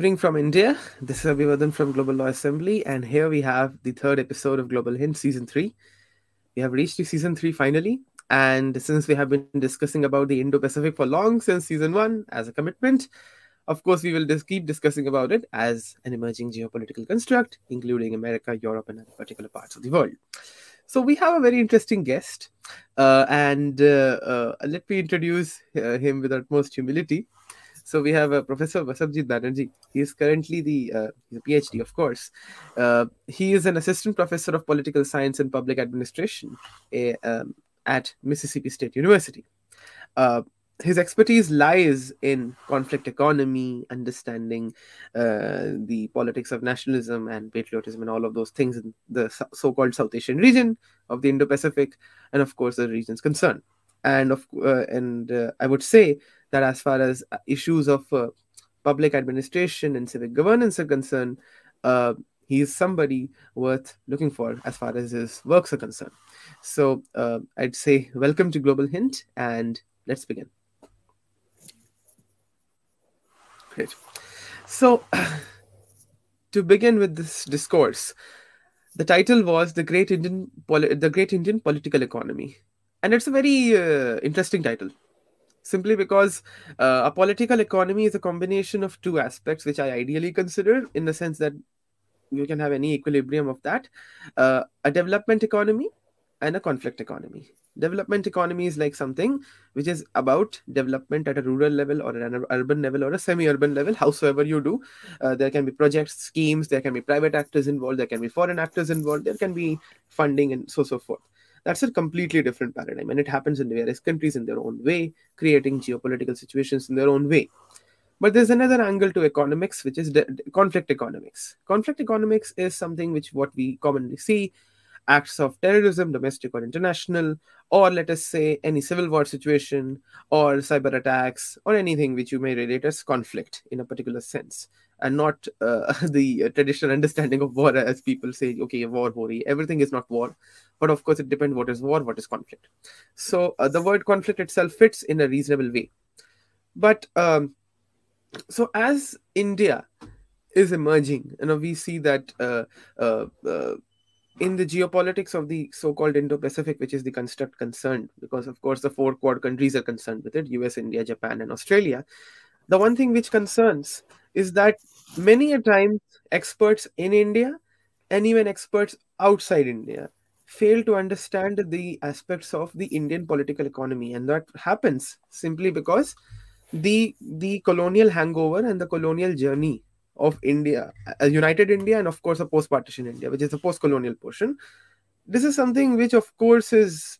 Evening from India. This is Abhivardhan from Global Law Assembly, and here we have the third episode of Global Hint Season 3. We have reached to Season 3 finally, and since we have been discussing about the Indo Pacific for long since Season 1 as a commitment, of course, we will just keep discussing about it as an emerging geopolitical construct, including America, Europe, and other particular parts of the world. So, we have a very interesting guest, uh, and uh, uh, let me introduce uh, him with utmost humility. So we have uh, Professor Vasabjit Banerjee. He is currently the uh, PhD, of course. Uh, he is an assistant professor of political science and public administration eh, um, at Mississippi State University. Uh, his expertise lies in conflict economy, understanding uh, the politics of nationalism and patriotism, and all of those things in the so-called South Asian region of the Indo-Pacific, and of course the regions concerned. And of uh, and I would say that as far as uh, issues of uh, public administration and civic governance are concerned, uh, he is somebody worth looking for as far as his works are concerned. So uh, I'd say welcome to Global Hint and let's begin. Great. So to begin with this discourse, the title was the Great Indian Poli- the Great Indian Political Economy, and it's a very uh, interesting title simply because uh, a political economy is a combination of two aspects which i ideally consider in the sense that you can have any equilibrium of that uh, a development economy and a conflict economy. Development economy is like something which is about development at a rural level or an urban level or a semi-urban level howsoever you do. Uh, there can be projects schemes there can be private actors involved there can be foreign actors involved there can be funding and so so forth that's a completely different paradigm and it happens in various countries in their own way creating geopolitical situations in their own way. But there's another angle to economics which is de- conflict economics. Conflict economics is something which what we commonly see acts of terrorism domestic or international or let us say any civil war situation or cyber attacks or anything which you may relate as conflict in a particular sense and not uh, the traditional understanding of war as people say okay war hori everything is not war. But of course it depends what is war what is conflict. So uh, the word conflict itself fits in a reasonable way. But um, so as india is emerging you know we see that uh, uh, uh in the geopolitics of the so-called indo-pacific which is the construct concerned because of course the four quad countries are concerned with it us india japan and australia. The one thing which concerns is that many a times experts in india and even experts outside india fail to understand the aspects of the Indian political economy, and that happens simply because the the colonial hangover and the colonial journey of India, a united India, and of course a post-partition India, which is the post-colonial portion. This is something which, of course, is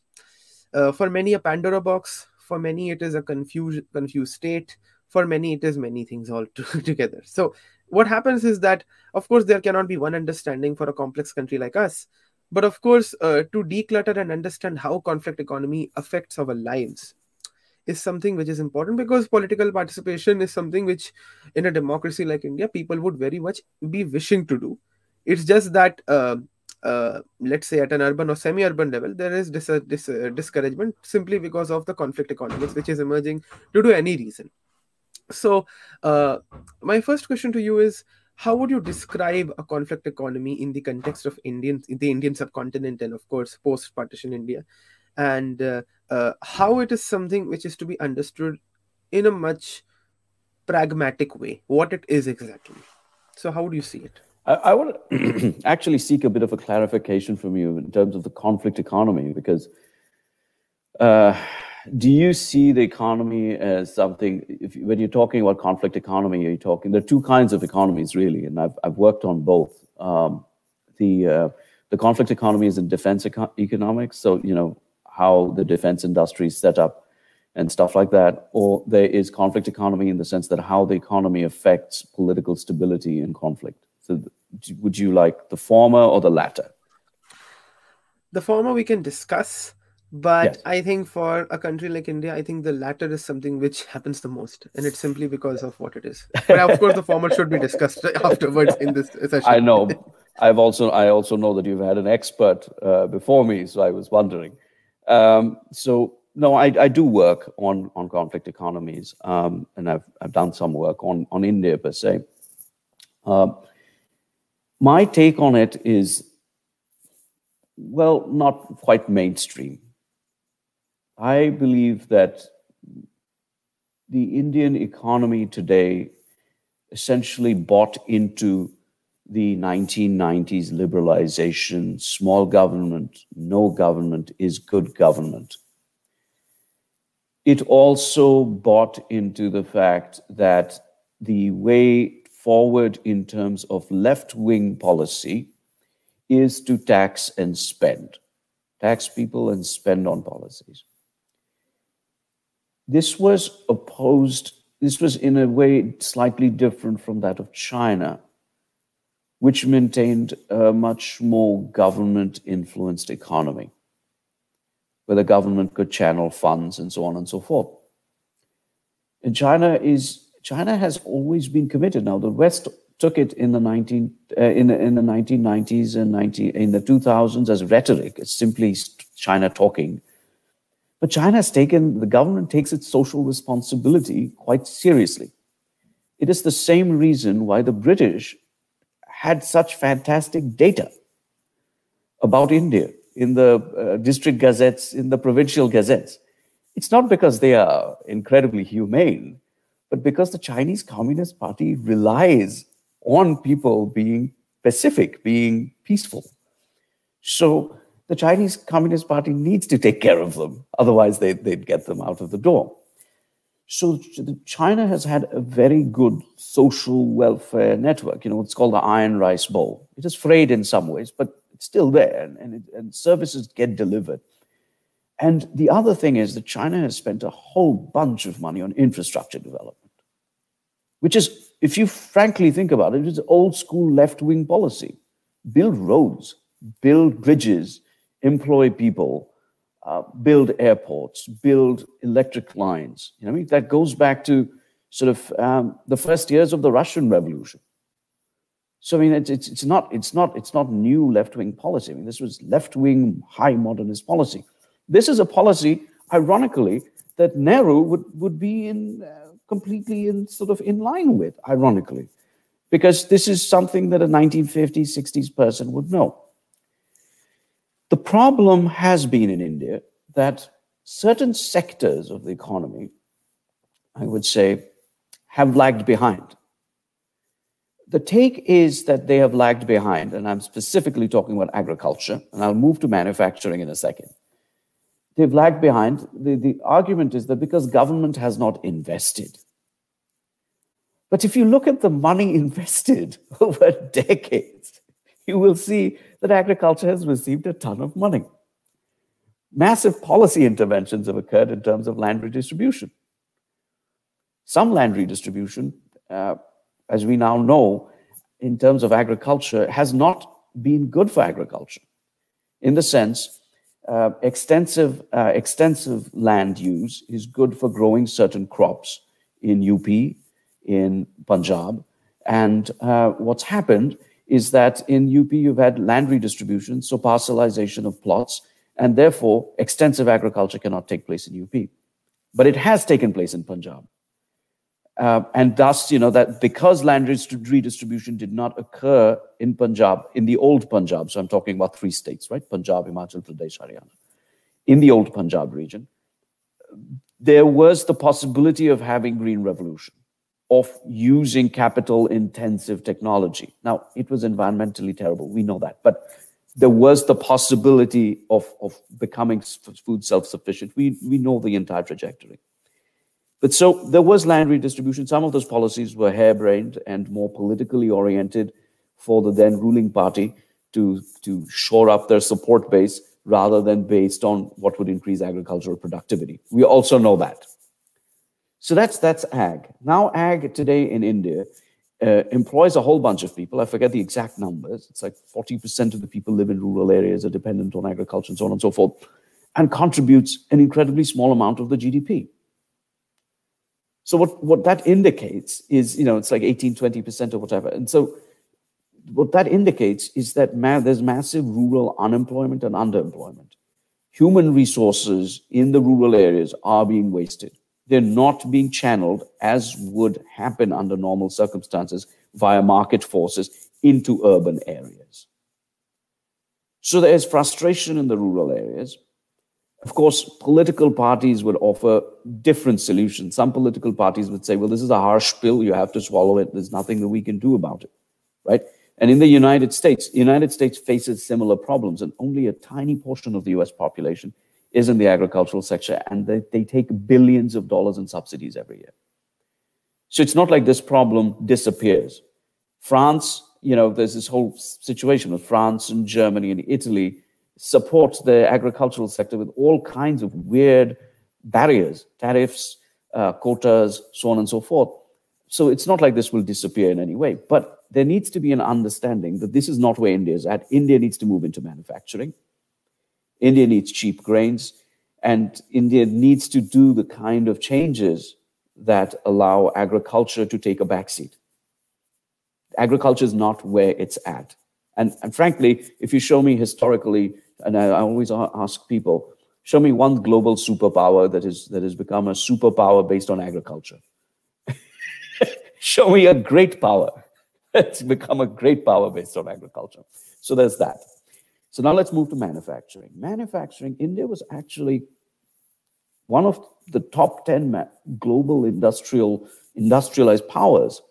uh, for many a Pandora box. For many, it is a confused confused state. For many, it is many things all together. So, what happens is that, of course, there cannot be one understanding for a complex country like us but of course, uh, to declutter and understand how conflict economy affects our lives is something which is important because political participation is something which, in a democracy like India, people would very much be wishing to do. It's just that, uh, uh, let's say, at an urban or semi urban level, there is dis- dis- discouragement simply because of the conflict economics which is emerging due to any reason. So, uh, my first question to you is how would you describe a conflict economy in the context of Indian, the Indian subcontinent, and of course post-partition India, and uh, uh, how it is something which is to be understood in a much pragmatic way, what it is exactly. So, how would you see it? I, I want to actually seek a bit of a clarification from you in terms of the conflict economy, because. Uh, do you see the economy as something if, when you're talking about conflict economy are you're talking there are two kinds of economies really and i've, I've worked on both. Um, the uh, the conflict economy is in defense eco- economics so you know how the defense industry is set up and stuff like that or there is conflict economy in the sense that how the economy affects political stability and conflict. So would you like the former or the latter? The former we can discuss but yes. i think for a country like india i think the latter is something which happens the most and it's simply because of what it is. But of course the former should be discussed afterwards in this session. I know. I've also i also know that you've had an expert uh, before me so i was wondering. Um, so no I, I do work on on conflict economies um, and I've, I've done some work on on india per se. Uh, my take on it is, well, not quite mainstream. I believe that the Indian economy today essentially bought into the 1990s liberalization small government, no government is good government. It also bought into the fact that the way forward in terms of left wing policy is to tax and spend, tax people and spend on policies. This was opposed, this was in a way slightly different from that of China which maintained a much more government influenced economy, where the government could channel funds and so on and so forth. And China is China has always been committed. Now the West took it in the 19 uh, in, the, in the 1990s and 90 in the 2000s as rhetoric. It's simply China talking. But China has taken the government takes its social responsibility quite seriously. It is the same reason why the British had such fantastic data about India in the uh, district gazettes, in the provincial gazettes. It's not because they are incredibly humane, but because the Chinese Communist Party relies on people being pacific, being peaceful. So the Chinese Communist Party needs to take care of them, otherwise, they, they'd get them out of the door. So China has had a very good social welfare network. You know, it's called the Iron Rice Bowl. It is frayed in some ways, but it's still there, and, and, it, and services get delivered. And the other thing is that China has spent a whole bunch of money on infrastructure development, which is, if you frankly think about it, it's old school left wing policy. Build roads, build bridges, employ people, uh, build airports, build electric lines. You know, I mean, that goes back to sort of um, the first years of the Russian Revolution. So I mean, it's, it's, it's not it's not it's not new left wing policy. I mean, this was left wing high modernist policy. This is a policy, ironically, that Nehru would would be in uh, completely in sort of in line with, ironically, because this is something that a 1950s 60s person would know. The problem has been in India that certain sectors of the economy, I would say, have lagged behind. The take is that they have lagged behind, and I'm specifically talking about agriculture, and I'll move to manufacturing in a second. They've lagged behind. The, the argument is that because government has not invested. But if you look at the money invested over decades, you will see that agriculture has received a ton of money. Massive policy interventions have occurred in terms of land redistribution. Some land redistribution, uh, as we now know, in terms of agriculture, has not been good for agriculture. In the sense, uh, extensive, uh, extensive land use is good for growing certain crops in UP, in Punjab. And uh, what's happened is that in UP you've had land redistribution, so parcelization of plots, and therefore extensive agriculture cannot take place in UP. But it has taken place in Punjab. Uh, and thus, you know, that because land redistribution did not occur in Punjab, in the old Punjab, so I'm talking about three states, right? Punjab, Himachal Pradesh, Haryana. In the old Punjab region, there was the possibility of having green revolution of using capital intensive technology. Now, it was environmentally terrible. We know that. But there was the possibility of, of becoming food self sufficient. We, we know the entire trajectory. But so there was land redistribution. Some of those policies were harebrained and more politically oriented for the then ruling party to, to shore up their support base rather than based on what would increase agricultural productivity. We also know that. So that's that's ag. Now ag today in India uh, employs a whole bunch of people. I forget the exact numbers. It's like 40% of the people live in rural areas, are dependent on agriculture and so on and so forth, and contributes an incredibly small amount of the GDP. So what, what that indicates is, you know, it's like 18, 20% or whatever. And so what that indicates is that ma- there's massive rural unemployment and underemployment. Human resources in the rural areas are being wasted they're not being channeled as would happen under normal circumstances via market forces into urban areas. So there's frustration in the rural areas. Of course, political parties would offer different solutions. Some political parties would say, well, this is a harsh pill, you have to swallow it, there's nothing that we can do about it, right? And in the United States, the United States faces similar problems, and only a tiny portion of the US population is in the agricultural sector, and they, they take billions of dollars in subsidies every year. So it's not like this problem disappears. France, you know, there's this whole situation with France and Germany and Italy support the agricultural sector with all kinds of weird barriers, tariffs, uh, quotas, so on and so forth. So it's not like this will disappear in any way, but there needs to be an understanding that this is not where India is at. India needs to move into manufacturing. India needs cheap grains, and India needs to do the kind of changes that allow agriculture to take a backseat. Agriculture is not where it's at. And, and frankly, if you show me historically, and I, I always ask people, show me one global superpower that, is, that has become a superpower based on agriculture. show me a great power it's become a great power based on agriculture. So there's that. So now let's move to manufacturing. Manufacturing, India was actually one of the top 10 global industrial industrialized powers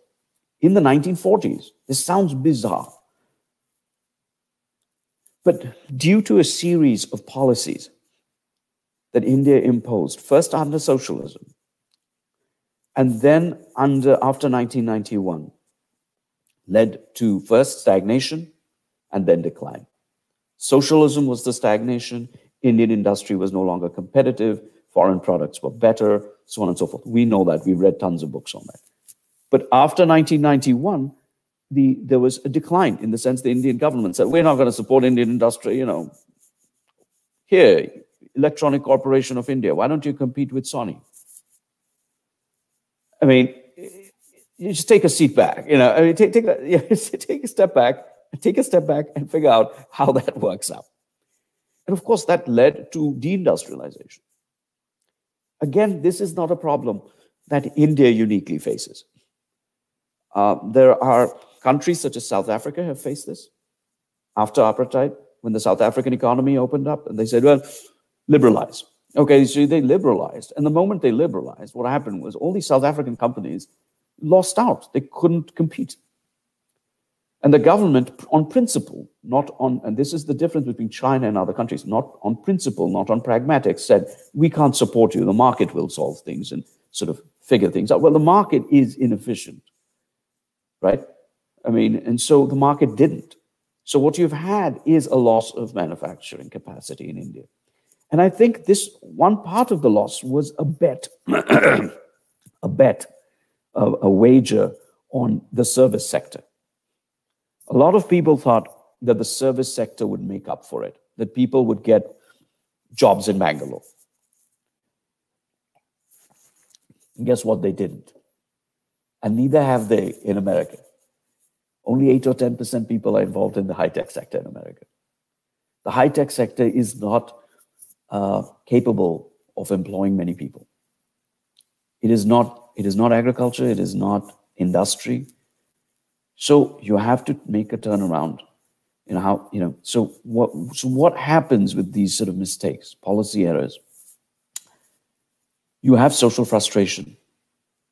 in the 1940s. This sounds bizarre. But due to a series of policies that India imposed, first under socialism, and then under after 1991, led to first stagnation and then decline. Socialism was the stagnation. Indian industry was no longer competitive. Foreign products were better, so on and so forth. We know that. We've read tons of books on that. But after 1991, the, there was a decline in the sense the Indian government said, we're not going to support Indian industry, you know. Here, Electronic Corporation of India, why don't you compete with Sony? I mean, you just take a seat back. You know, I mean, take take a, yeah, take a step back, take a step back, and figure out how that works out. And of course, that led to deindustrialization. Again, this is not a problem that India uniquely faces. Uh, there are countries such as South Africa have faced this after apartheid, when the South African economy opened up, and they said, "Well, liberalize." Okay, so they liberalized, and the moment they liberalized, what happened was all these South African companies lost out. They couldn't compete. And the government, on principle, not on, and this is the difference between China and other countries, not on principle, not on pragmatics, said, we can't support you. The market will solve things and sort of figure things out. Well, the market is inefficient, right? I mean, and so the market didn't. So what you've had is a loss of manufacturing capacity in India. And I think this one part of the loss was a bet, a bet a, a wager on the service sector. A lot of people thought that the service sector would make up for it, that people would get jobs in Bangalore. And guess what? They didn't. And neither have they in America. Only 8 or 10% people are involved in the high tech sector in America. The high tech sector is not uh, capable of employing many people. It is not it is not agriculture, it is not industry. So you have to make a turnaround. You know how, you know, so what so what happens with these sort of mistakes, policy errors? You have social frustration.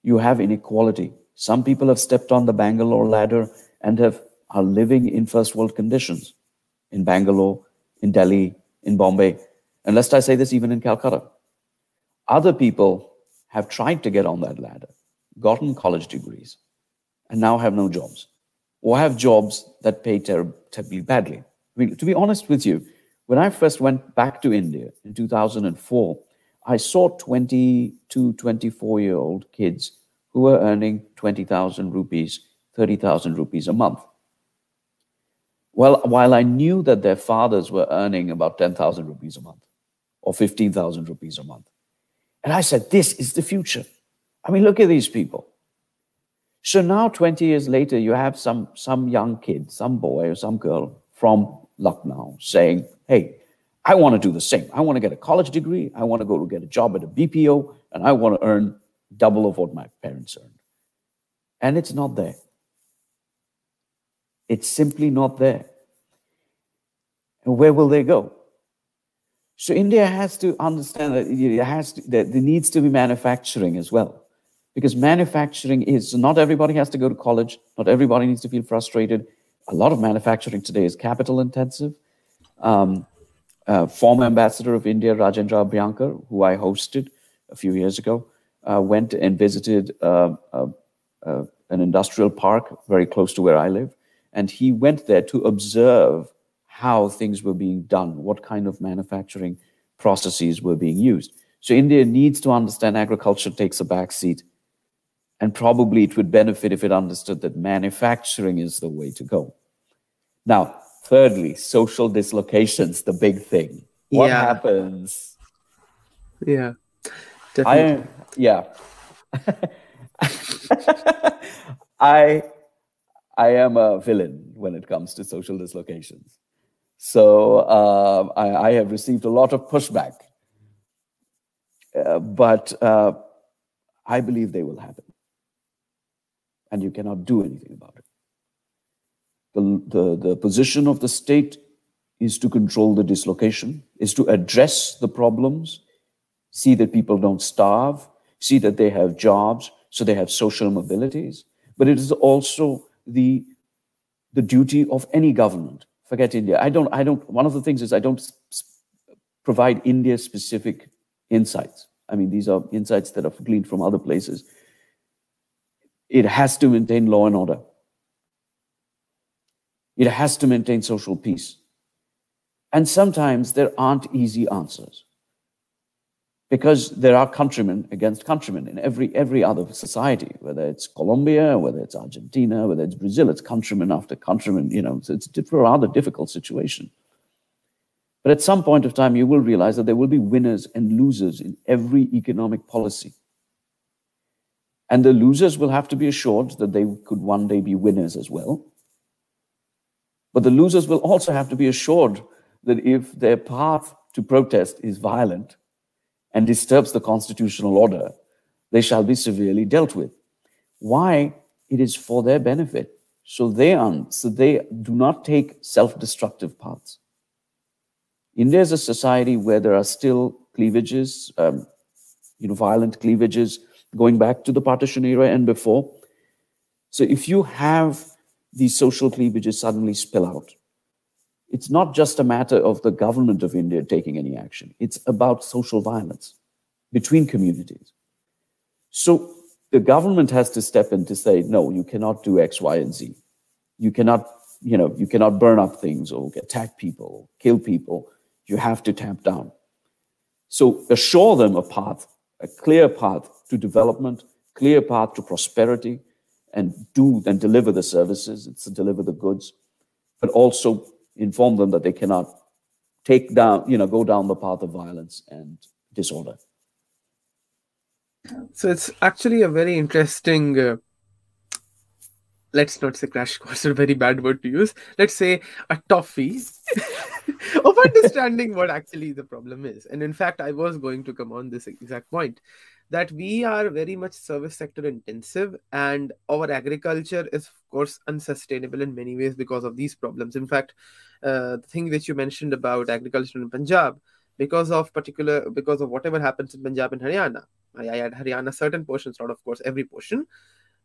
You have inequality. Some people have stepped on the Bangalore ladder and have are living in first world conditions in Bangalore, in Delhi, in Bombay, and lest I say this, even in Calcutta. Other people have tried to get on that ladder, gotten college degrees, and now have no jobs, or have jobs that pay ter- terribly badly. I mean, to be honest with you, when I first went back to India in 2004, I saw 20 to 24 year old kids who were earning 20,000 rupees, 30,000 rupees a month. Well, while I knew that their fathers were earning about 10,000 rupees a month or 15,000 rupees a month, and I said, This is the future. I mean, look at these people. So now, 20 years later, you have some, some young kid, some boy or some girl from Lucknow saying, Hey, I want to do the same. I want to get a college degree. I want to go to get a job at a BPO, and I want to earn double of what my parents earned. And it's not there. It's simply not there. And where will they go? So India has to understand that it has to, that there needs to be manufacturing as well, because manufacturing is not everybody has to go to college. Not everybody needs to feel frustrated. A lot of manufacturing today is capital intensive. Um, uh, former ambassador of India, Rajendra Abhyankar, who I hosted a few years ago, uh, went and visited uh, uh, uh, an industrial park very close to where I live, and he went there to observe how things were being done, what kind of manufacturing processes were being used. So India needs to understand agriculture takes a back seat. And probably it would benefit if it understood that manufacturing is the way to go. Now, thirdly, social dislocations, the big thing. What Yeah. happens? Yeah. Definitely. I yeah. I I am a villain when it comes to social dislocations. So um, I, I have received a lot of pushback, Uh, but uh, I believe they will happen, and you cannot do anything about it. The, the, the position of the state is to control the dislocation, is to address the problems, see that people don't starve, see that they have jobs, so they have social mobilities. But it is also the, the duty of any government. Forget India. I don't, I don't, one of the things is I don't provide India specific insights. I mean, these are insights that are gleaned from other places. It has to maintain law and order. It has to maintain social peace. And sometimes there aren't easy answers because there are countrymen against countrymen in every every other society, whether it's Colombia, whether it's Argentina, whether it's Brazil, it's countrymen after countrymen. You know, so it's a rather difficult situation. But at some point of time, you will realize that there will be winners and losers in every economic policy. And the losers will have to be assured that they could one day be winners as well. But the losers will also have to be assured that if their path to protest is violent and disturbs the constitutional order, they shall be severely dealt with. Why? It is for their benefit. So they, aren't, so they do not take self destructive paths. India is a society where there are still cleavages, um, you know, violent cleavages going back to the partition era and before. So if you have these social cleavages suddenly spill out, it's not just a matter of the government of India taking any action. It's about social violence between communities. So the government has to step in to say, no, you cannot do X, Y, and Z. You cannot, you know, you cannot burn up things or attack people, kill people. You have to tamp down. So assure them a path, a clear path to development, clear path to prosperity, and do and deliver the services, it's to deliver the goods, but also inform them that they cannot take down, you know, go down the path of violence and disorder. So it's actually a very interesting. Uh, let's not say crash course, a very bad word to use. Let's say a toffee of understanding what actually the problem is. And in fact, I was going to come on this exact point that we are very much service sector intensive, and our agriculture is, of course, unsustainable in many ways because of these problems. In fact, uh, the thing which you mentioned about agriculture in Punjab, because of particular, because of whatever happens in Punjab and Haryana, I, I add Haryana certain portions, not of course every portion.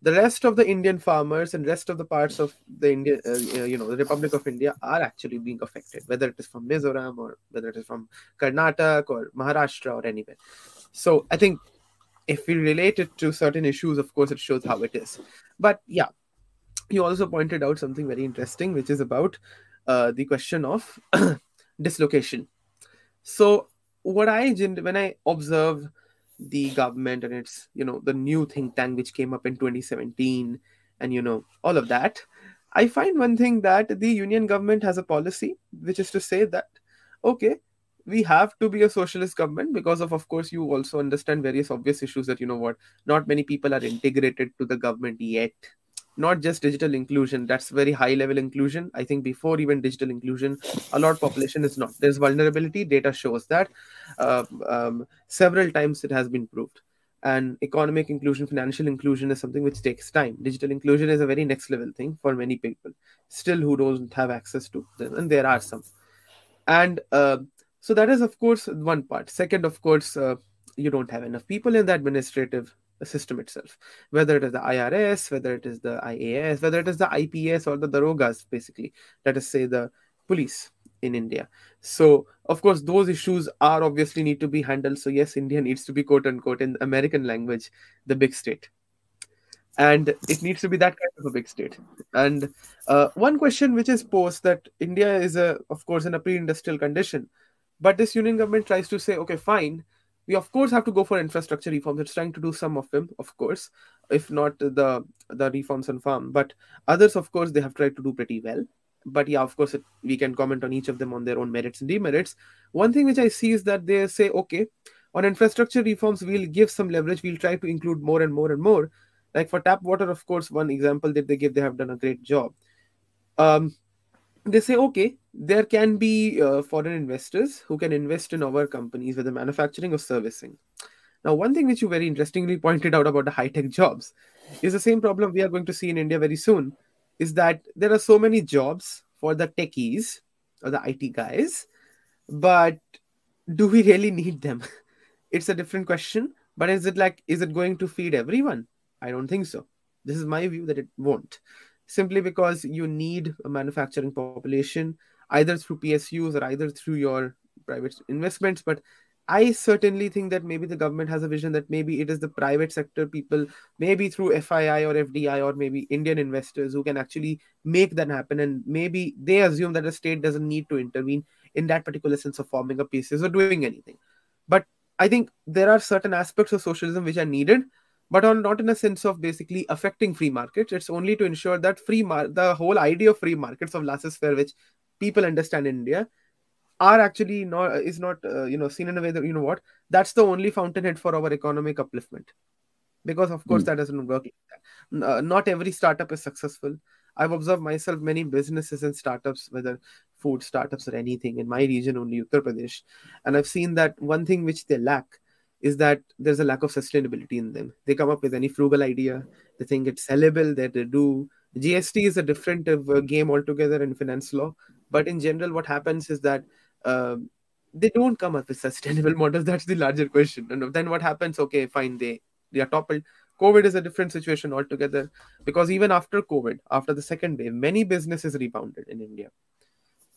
The rest of the Indian farmers and rest of the parts of the India, uh, you know, the Republic of India are actually being affected, whether it is from Mizoram or whether it is from Karnataka or Maharashtra or anywhere. So I think if we relate it to certain issues, of course, it shows how it is. But yeah, you also pointed out something very interesting, which is about uh, the question of dislocation. So what I when I observe the government and its you know the new think tank which came up in 2017 and you know all of that. I find one thing that the union government has a policy which is to say that okay we have to be a socialist government because of of course you also understand various obvious issues that you know what not many people are integrated to the government yet not just digital inclusion that's very high level inclusion. I think before even digital inclusion a lot of population is not. There's vulnerability data shows that. Uh, um, several times it has been proved. And economic inclusion financial inclusion is something which takes time. Digital inclusion is a very next level thing for many people. Still who don't have access to them and there are some. And uh, so that is of course one part. Second of course uh, you don't have enough people in the administrative system itself. Whether it is the irs whether it is the ias whether it is the ips or the darogas basically. Let us say the police in india. So of course those issues are obviously need to be handled. So yes india needs to be quote unquote in american language the big state. And it needs to be that kind of a big state. And uh, one question which is posed that india is a of course in a pre-industrial condition but this union government tries to say okay fine we of course have to go for infrastructure reforms. It's trying to do some of them of course if not the the reforms on farm. But others of course they have tried to do pretty well. But yeah of course it, we can comment on each of them on their own merits and demerits. One thing which i see is that they say okay on infrastructure reforms we'll give some leverage. We'll try to include more and more and more. Like for tap water of course one example that they give they have done a great job. Um, they say okay there can be uh, foreign investors who can invest in our companies whether manufacturing or servicing now one thing which you very interestingly pointed out about the high tech jobs is the same problem we are going to see in india very soon is that there are so many jobs for the techies or the it guys but do we really need them it's a different question but is it like is it going to feed everyone I don't think so. This is my view that it won't. Simply because you need a manufacturing population either through PSUs or either through your private investments. But I certainly think that maybe the government has a vision that maybe it is the private sector people, maybe through FII or FDI or maybe Indian investors who can actually make that happen. And maybe they assume that the state doesn't need to intervene in that particular sense of forming a PSUs or doing anything. But I think there are certain aspects of socialism which are needed but on not in a sense of basically affecting free markets. It's only to ensure that free mar- the whole idea of free markets of laissez-faire, which people understand in India, are actually not is not uh, you know seen in a way that you know what? That's the only fountainhead for our economic upliftment. Because of course mm. that doesn't work like uh, not every startup is successful. I've observed myself many businesses and startups whether food startups or anything in my region only uttar pradesh. And i've seen that one thing which they lack is that there's a lack of sustainability in them. They come up with any frugal idea, they think it's sellable, that they do. GST is a different uh, game altogether in finance law, but in general, what happens is that uh, they don't come up with sustainable models. That's the larger question. And then what happens? Okay, fine, they they are toppled. COVID is a different situation altogether because even after COVID, after the second wave, many businesses rebounded in India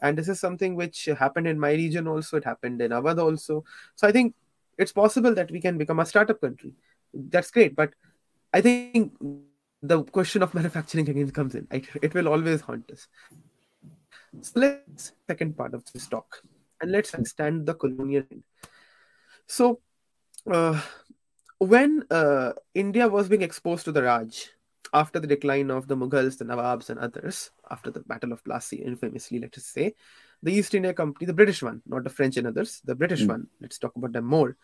and this is something which happened in my region also it happened in Awadh also so i think it's possible that we can become a startup country. That's great, but I think the question of manufacturing again comes in. It, it will always haunt us. So let's second part of this talk, and let's understand the colonial. So, uh, when uh, India was being exposed to the Raj after the decline of the Mughals, the Nawabs, and others, after the Battle of Plassey, infamously, let us say, the East India Company, the British one, not the French and others, the British mm. one, let's talk about them more.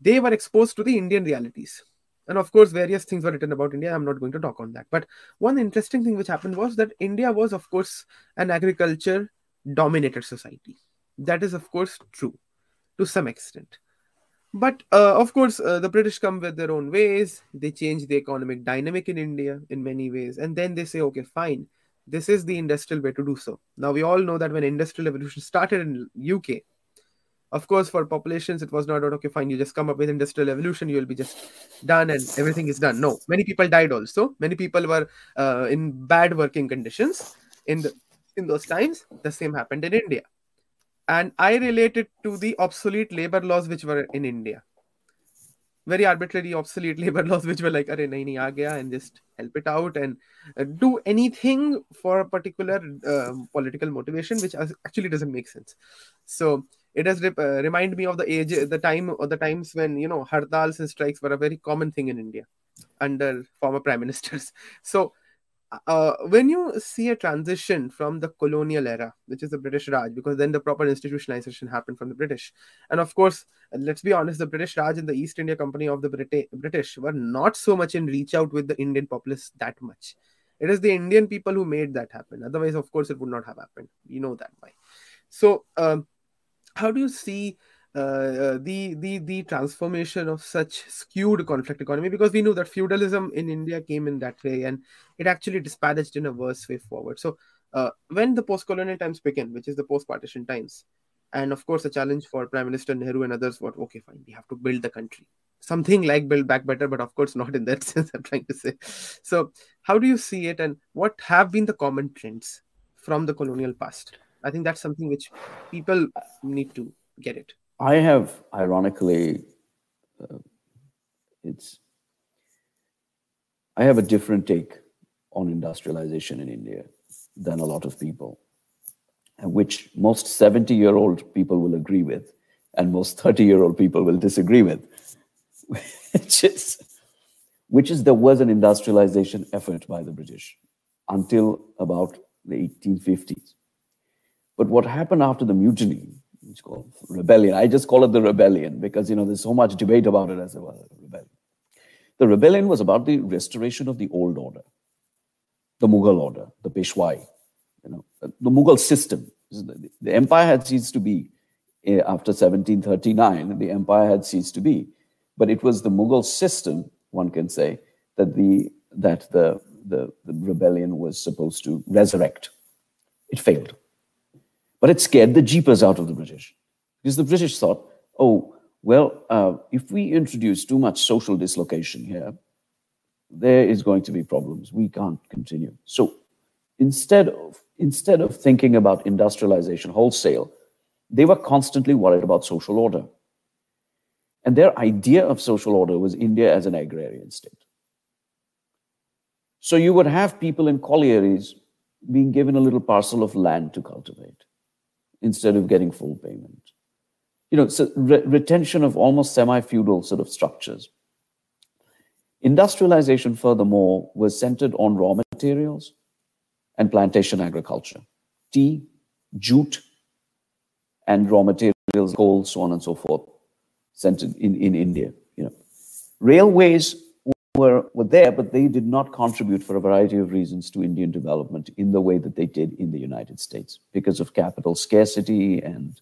They were exposed to the Indian realities. And of course, various things were written about India. I'm not going to talk on that. But one interesting thing which happened was that India was, of course, an agriculture dominated society. That is, of course, true to some extent. But uh, of course, uh, the British come with their own ways. They change the economic dynamic in India in many ways. And then they say, okay, fine, this is the industrial way to do so. Now we all know that when industrial revolution started in UK, of course, for populations, it was not okay, fine, you just come up with industrial revolution, you'll be just done and everything is done. No, many people died also. Many people were uh, in bad working conditions in the in those times. The same happened in India. And I relate it to the obsolete labor laws which were in India very arbitrary obsolete labor laws which were like nahi, nahi, aa gaya, and just help it out and uh, do anything for a particular uh, political motivation which actually doesn't make sense. So it does uh, remind me of the age the time or the times when you know hartals and strikes were a very common thing in india under former prime ministers. So uh, when you see a transition from the colonial era, which is the British Raj, because then the proper institutionalization happened from the British, and of course, let's be honest, the British Raj and the East India Company of the Brit- British were not so much in reach out with the Indian populace that much. It is the Indian people who made that happen. Otherwise, of course, it would not have happened. You know that why. So, um, how do you see uh, the the the transformation of such skewed conflict economy because we knew that feudalism in India came in that way and it actually disparaged in a worse way forward. So uh, when the post-colonial times began, which is the post-partition times, and of course the challenge for Prime Minister Nehru and others was okay, fine, we have to build the country, something like build back better, but of course not in that sense. I'm trying to say. So how do you see it, and what have been the common trends from the colonial past? I think that's something which people need to get it. I have, ironically, uh, it's I have a different take on industrialization in India than a lot of people, which most 70 year old people will agree with, and most 30 year old people will disagree with, which is, which is there was an industrialization effort by the British until about the 1850s. But what happened after the mutiny it's called rebellion. I just call it the rebellion because you know there's so much debate about it as a rebellion. The rebellion was about the restoration of the old order, the Mughal order, the Peshwai, you know, the Mughal system. The empire had ceased to be eh, after 1739. The empire had ceased to be, but it was the Mughal system, one can say, that the that the the, the rebellion was supposed to resurrect. It failed. But it scared the jeepers out of the British because the British thought, oh, well, uh, if we introduce too much social dislocation here, there is going to be problems. We can't continue. So instead of instead of thinking about industrialization wholesale, they were constantly worried about social order. And their idea of social order was India as an agrarian state. So you would have people in collieries being given a little parcel of land to cultivate instead of getting full payment. You know, so re- retention of almost semi-feudal sort of structures. Industrialization, furthermore, was centered on raw materials and plantation agriculture, tea, jute, and raw materials, coal, so on and so forth, centered in, in India. You know, railways were, were there, but they did not contribute for a variety of reasons to Indian development in the way that they did in the United States because of capital scarcity and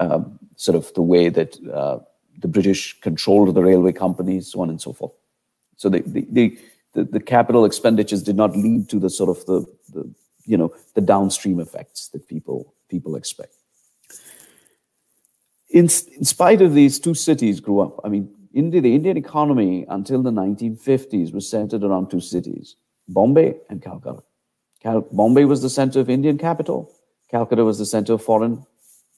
um, sort of the way that uh, the British controlled the railway companies, so on and so forth. So the, the, the, the, capital expenditures did not lead to the sort of the, the you know the downstream effects that people people expect. In, in spite of these, two cities grew up. I mean, India, the Indian economy until the 1950s was centered around two cities, Bombay and Calcutta. Cal- Bombay was the center of Indian capital. Calcutta was the center of foreign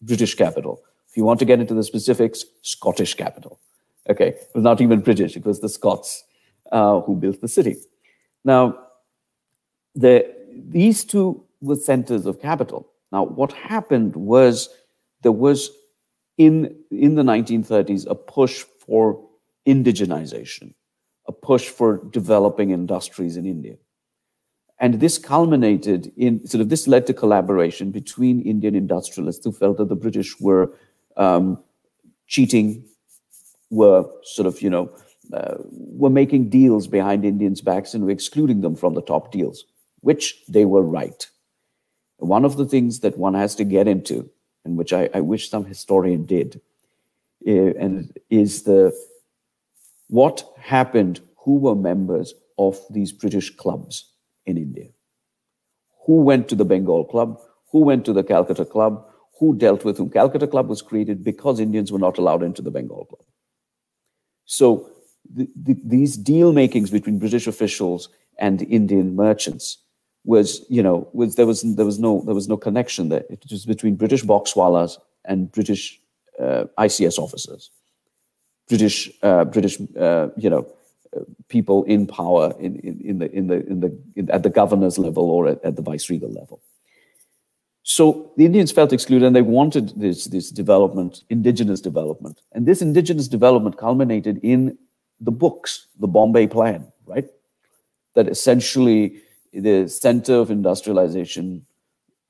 British capital. If you want to get into the specifics, Scottish capital. Okay, it was not even British, it was the Scots uh, who built the city. Now, the, these two were centers of capital. Now, what happened was there was in, in the 1930s a push for indigenization, a push for developing industries in India. And this culminated in sort of this led to collaboration between Indian industrialists who felt that the British were um, cheating, were sort of, you know, uh, were making deals behind Indians' backs and were excluding them from the top deals, which they were right. One of the things that one has to get into, and which I, I wish some historian did, and is the what happened, who were members of these British clubs in India. Who went to the Bengal Club? Who went to the Calcutta Club? Who dealt with whom? Calcutta Club was created because Indians were not allowed into the Bengal Club. So the, the, these deal makings between British officials and Indian merchants was, you know, was there was there was no there was no connection there. It was between British boxwallas and British ICS officers. British uh, British uh, you know uh, people in power in, in, in the in the in the in, at the governor's level or at, at the viceregal level. So the Indians felt excluded, and they wanted this this development, indigenous development, and this indigenous development culminated in the books, the Bombay Plan, right? That essentially the center of industrialization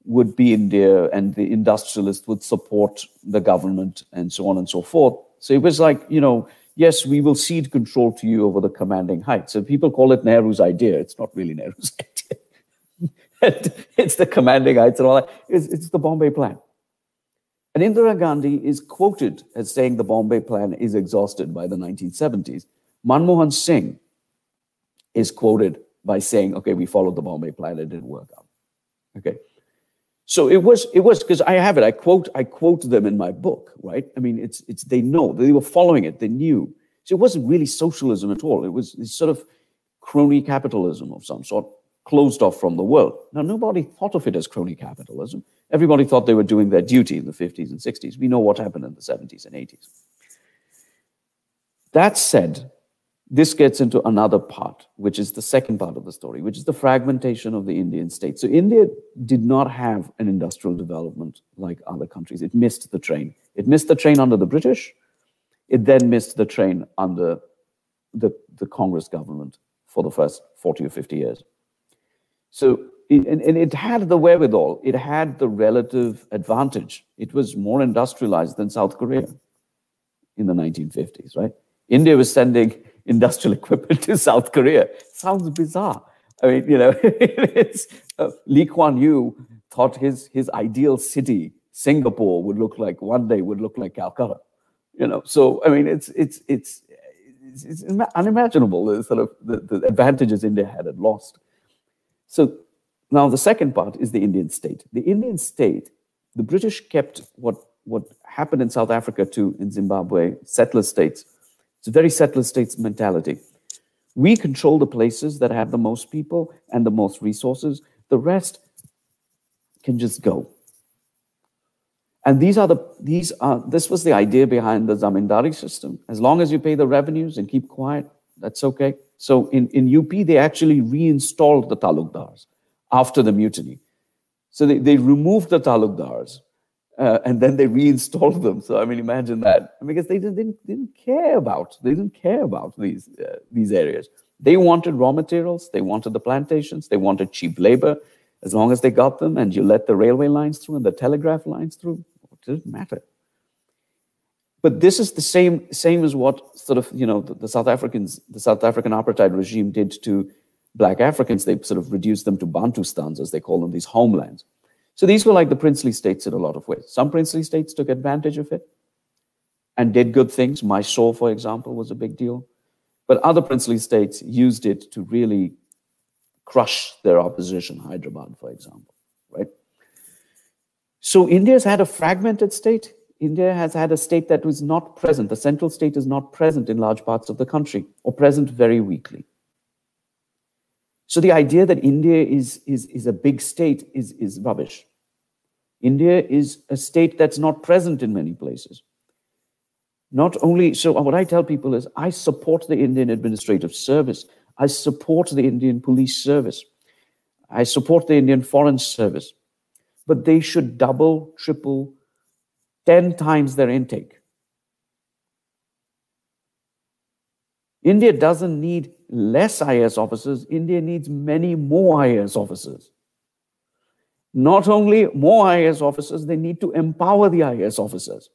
would be India, and the industrialists would support the government, and so on and so forth. So it was like, you know, yes, we will cede control to you over the commanding heights. So people call it Nehru's idea. It's not really Nehru's idea. it's the commanding heights and all that. It's, it's the Bombay plan. And Indira Gandhi is quoted as saying the Bombay Plan is exhausted by the 1970s. Manmohan Singh is quoted by saying, okay, we followed the Bombay Plan, it didn't work out. Okay. So it was, it was because I have it. I quote, I quote them in my book, right? I mean, it's, it's, they know they were following it, they knew. So it wasn't really socialism at all. It was this sort of crony capitalism of some sort, closed off from the world. Now, nobody thought of it as crony capitalism. Everybody thought they were doing their duty in the 50s and 60s. We know what happened in the 70s and 80s. That said, this gets into another part, which is the second part of the story, which is the fragmentation of the Indian state. So India did not have an industrial development like other countries. It missed the train. It missed the train under the British. It then missed the train under the, the Congress government for the first 40 or 50 years. So, and, and it had the wherewithal, it had the relative advantage. It was more industrialized than South Korea in the 1950s, right? India was sending industrial equipment to South Korea. Sounds bizarre. I mean, you know, it's, uh, Lee Kuan Yew thought his, his ideal city, Singapore, would look like one day would look like Calcutta. You know, so I mean, it's it's it's it's, unimaginable the sort of the, the advantages India had and lost. So now the second part is the Indian state. The Indian state, the British kept what what happened in South Africa too, in Zimbabwe, settler states it's a very settler states mentality. We control the places that have the most people and the most resources. The rest can just go. And these are the these are this was the idea behind the zamindari system. As long as you pay the revenues and keep quiet, that's okay. So in, in UP, they actually reinstalled the talukdars after the mutiny. So they, they removed the talukdars uh, and then they reinstalled them. So I mean, imagine that because they didn't, didn't, care about they didn't care about these uh, these areas. They wanted raw materials, they wanted the plantations, they wanted cheap labor. As long as they got them, and you let the railway lines through and the telegraph lines through, it didn't matter. But this is the same same as what sort of you know the, the South Africans, the South African apartheid regime did to black Africans. They sort of reduced them to Bantustans, as they call them, these homelands so these were like the princely states in a lot of ways. Some princely states took advantage of it and did good things. Mysore, for example, was a big deal. But other princely states used it to really crush their opposition, Hyderabad, for example, right? So India's had a fragmented state. India has had a state that was not present. The central state is not present in large parts of the country or present very weakly. So the idea that India is, is, is a big state is, is rubbish. India is a state that's not present in many places. Not only, so what I tell people is I support the Indian Administrative Service. I support the Indian Police Service. I support the Indian Foreign Service. But they should double, triple, 10 times their intake. India doesn't need less IS officers, India needs many more IS officers. Not only more IS officers, they need to empower the IS officers.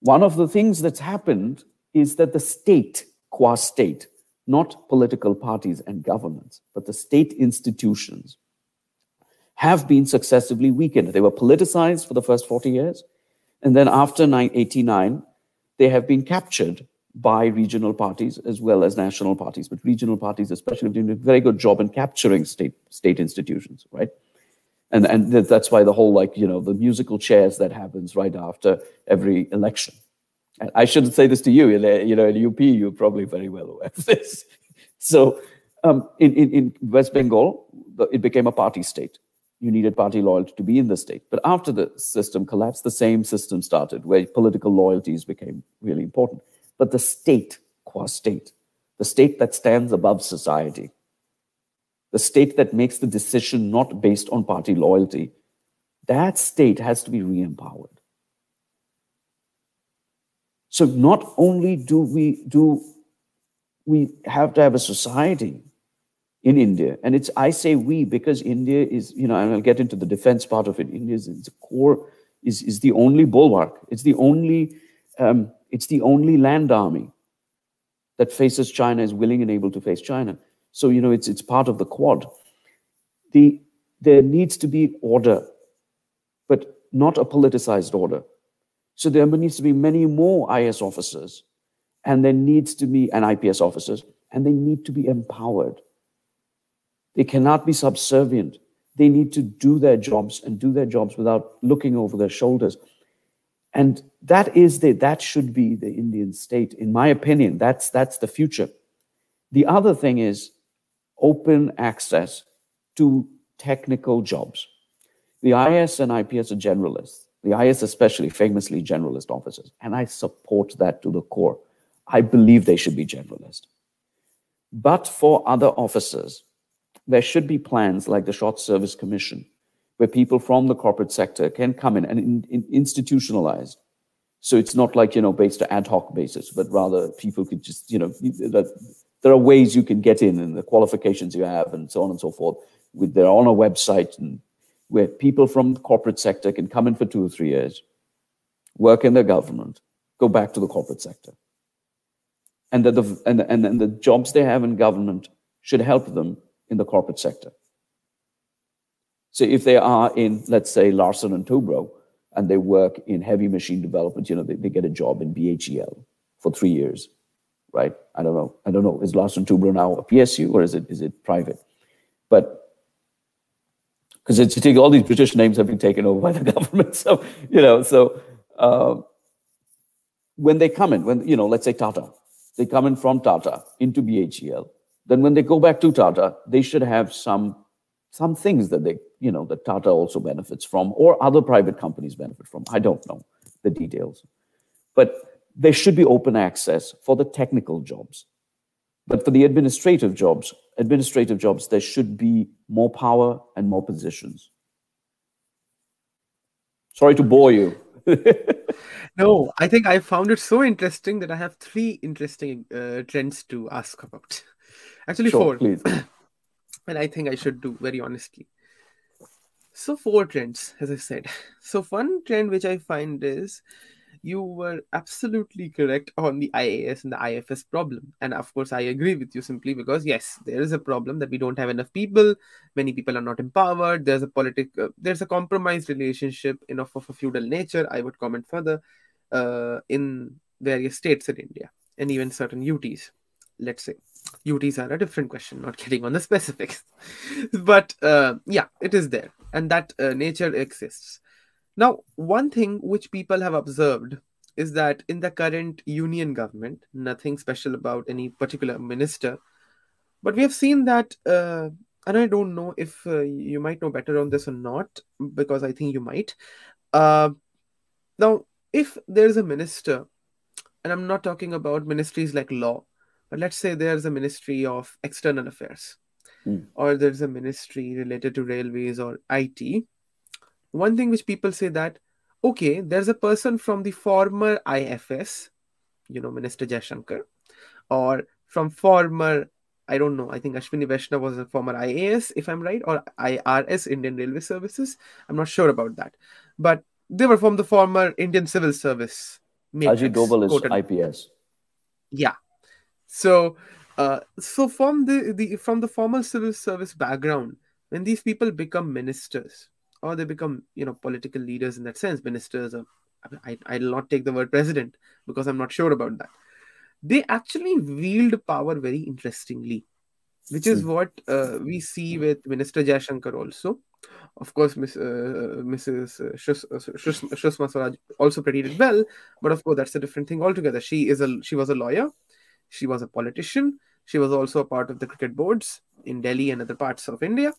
One of the things that's happened is that the state, qua state, not political parties and governments, but the state institutions, have been successively weakened. They were politicized for the first 40 years. And then after 89, they have been captured by regional parties as well as national parties, but regional parties especially have done a very good job in capturing state state institutions, right? And and that's why the whole like you know the musical chairs that happens right after every election. And I shouldn't say this to you, you know, in UP you're probably very well aware of this. So um, in, in in West Bengal, it became a party state. You needed party loyalty to be in the state. But after the system collapsed, the same system started where political loyalties became really important but the state, qua state, the state that stands above society, the state that makes the decision not based on party loyalty, that state has to be re empowered. So not only do we do we have to have a society in India, and it's I say we because India is, you know, and I'll get into the defense part of it. India is the core, is, is the only bulwark. It's the only um, it's the only land army that faces China, is willing and able to face China. So, you know, it's, it's part of the quad. The, there needs to be order, but not a politicized order. So there needs to be many more IS officers, and there needs to be and IPS officers, and they need to be empowered. They cannot be subservient. They need to do their jobs and do their jobs without looking over their shoulders. And that is the that should be the Indian state, in my opinion. That's that's the future. The other thing is open access to technical jobs. The IS and IPS are generalists. The IS, especially, famously generalist officers. And I support that to the core. I believe they should be generalist. But for other officers, there should be plans like the Short Service Commission, where people from the corporate sector can come in and in, in, institutionalize. So it's not like, you know, based on ad hoc basis, but rather people could just, you know, there are ways you can get in and the qualifications you have and so on and so forth. With they're on a website and where people from the corporate sector can come in for two or three years, work in the government, go back to the corporate sector. And that the and, and, and the jobs they have in government should help them in the corporate sector. So if they are in, let's say, Larsen and Toubro, and they work in heavy machine development, you know, they, they get a job in BHEL for three years, right? I don't know. I don't know. Is Larsen Toubro now a PSU or is it is it private? But because it's take all these British names have been taken over by the government. So you know, so uh, when they come in, when you know, let's say Tata, they come in from Tata into BHEL. Then when they go back to Tata, they should have some some things that they you know that Tata also benefits from, or other private companies benefit from. I don't know the details, but there should be open access for the technical jobs. But for the administrative jobs, administrative jobs, there should be more power and more positions. Sorry to bore you. no, I think I found it so interesting that I have three interesting uh, trends to ask about. Actually, sure, four. Please. and I think I should do very honestly. So, four trends, as I said. So, one trend which I find is you were absolutely correct on the IAS and the IFS problem. And of course, I agree with you simply because, yes, there is a problem that we don't have enough people. Many people are not empowered. There's a politic, uh, there's a compromised relationship enough of a feudal nature. I would comment further uh, in various states in India and even certain UTs, let's say. UTs are a different question, not getting on the specifics. but uh, yeah, it is there. And that uh, nature exists. Now, one thing which people have observed is that in the current union government, nothing special about any particular minister, but we have seen that, uh, and I don't know if uh, you might know better on this or not, because I think you might. Uh, now, if there's a minister, and I'm not talking about ministries like law, let's say there's a ministry of external affairs, mm. or there's a ministry related to railways or IT one thing which people say that okay there's a person from the former ifs you know minister jaishankar or from former i don't know i think ashwini vaishnaw was a former ias if i'm right or irs indian railway services. I'm not sure about that. But they were from the former indian civil service matrix, Ajit Doval is ips yeah so uh, so from the, the from the formal civil service background when these people become ministers or they become you know political leaders in that sense ministers or I, i'll not take the word president because i'm not sure about that. They actually wield power very interestingly which is hmm. what uh, we see with minister jaishankar also. Of course Miss, uh, mrs uh, uh, Swaraj also pretty well but of course that's a different thing altogether. She is a she was a lawyer she was a politician she was also a part of the cricket boards in delhi and other parts of india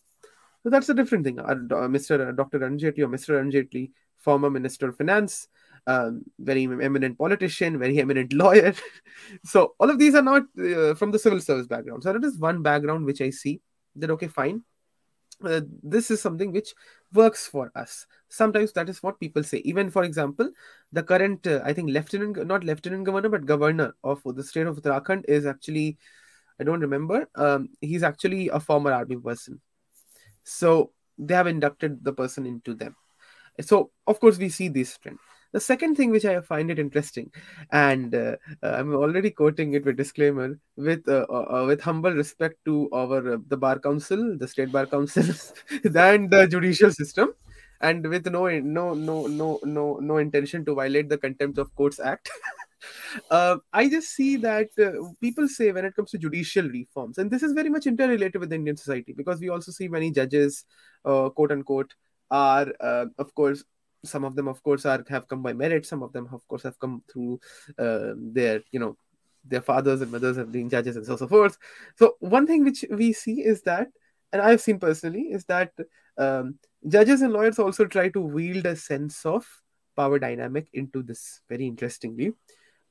so that's a different thing. Uh, Mr. Uh, Dr. Arun or Mr. Arun former Minister of Finance, um, very eminent politician, very eminent lawyer. so all of these are not uh, from the civil service background. So that is one background which I see that okay, fine. Uh, this is something which works for us. Sometimes that is what people say. Even for example, the current, uh, I think, lieutenant, not lieutenant governor, but governor of the state of Uttarakhand is actually, I don't remember. Um, he's actually a former army person. So they have inducted the person into them. So of course we see this trend. The second thing which I find it interesting, and uh, uh, I'm already quoting it with disclaimer, with uh, uh, uh with humble respect to our uh, the bar council, the state bar council, and the judicial system. and with no no no no no no intention to violate the Contempt of Courts Act. uh, I just see that uh, people say when it comes to judicial reforms, and this is very much interrelated with Indian society because we also see many judges, uh, quote unquote, are of course some of them of course are have come by merit. Some of them of course have come through uh, their you know their fathers and mothers have been judges and so, so forth. So one thing which we see is that and i've seen personally is that um, judges and lawyers also try to wield a sense of power dynamic into this very interestingly.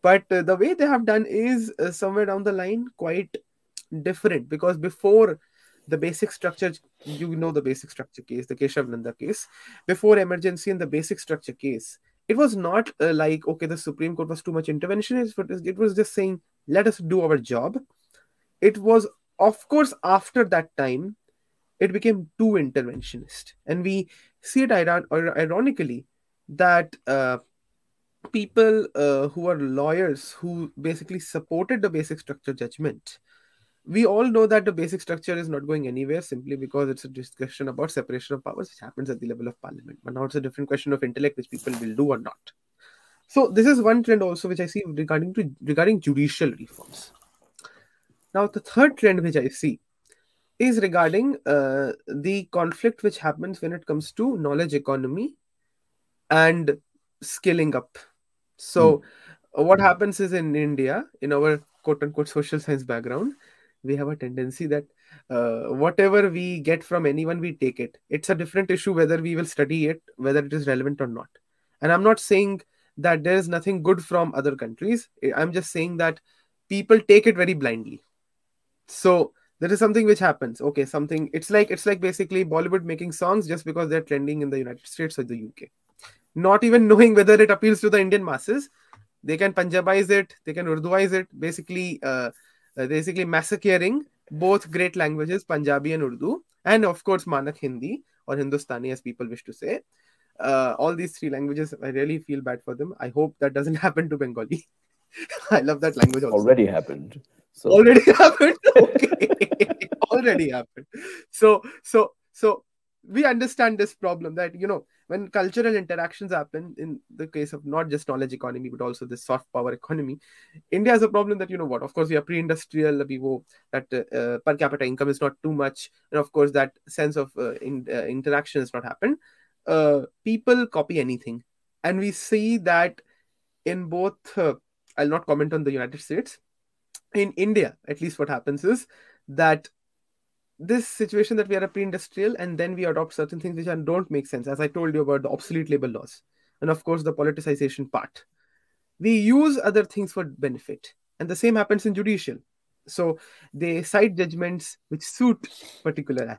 But uh, the way they have done is uh, somewhere down the line quite different because before the basic structure you know the basic structure case the Kesavananda case. Before emergency and the basic structure case it was not uh, like okay the supreme court was too much interventionist but it was just saying let us do our job. It was of course after that time it became too interventionist. And we see it iron- ironically that uh, people uh, who are lawyers who basically supported the basic structure judgment we all know that the basic structure is not going anywhere simply because it's a discussion about separation of powers, which happens at the level of parliament. But now it's a different question of intellect, which people will do or not. So this is one trend also which I see regarding to regarding judicial reforms. Now the third trend which I see is regarding uh, the conflict which happens when it comes to knowledge economy and skilling up. So mm. what happens is in India, in our quote unquote social science background, we have a tendency that uh, whatever we get from anyone we take it. It's a different issue whether we will study it whether it is relevant or not. And i'm not saying that there is nothing good from other countries. I'm just saying that people take it very blindly. So there is something which happens. Okay something it's like it's like basically bollywood making songs just because they're trending in the united states or the uk not even knowing whether it appeals to the indian masses they can punjabize it they can urduize it. Basically uh, basically massacring both great languages, Punjabi and Urdu, and of course Manak Hindi or Hindustani, as people wish to say. Uh, all these three languages, I really feel bad for them. I hope that doesn't happen to Bengali. I love that language also. Already happened. So. Already happened. Okay. Already happened. So, so, so we understand this problem that you know when cultural interactions happen in the case of not just knowledge economy but also the soft power economy india has a problem that you know what of course we are pre-industrial we that uh, per capita income is not too much and of course that sense of uh, in, uh, interaction has not happened. Uh, people copy anything and we see that in both uh, i'll not comment on the united states in india at least what happens is that this situation that we are a pre-industrial and then we adopt certain things which are, don't make sense as i told you about the obsolete labor laws and of course the politicization part. We use other things for benefit and the same happens in judicial. So they cite judgments which suit particular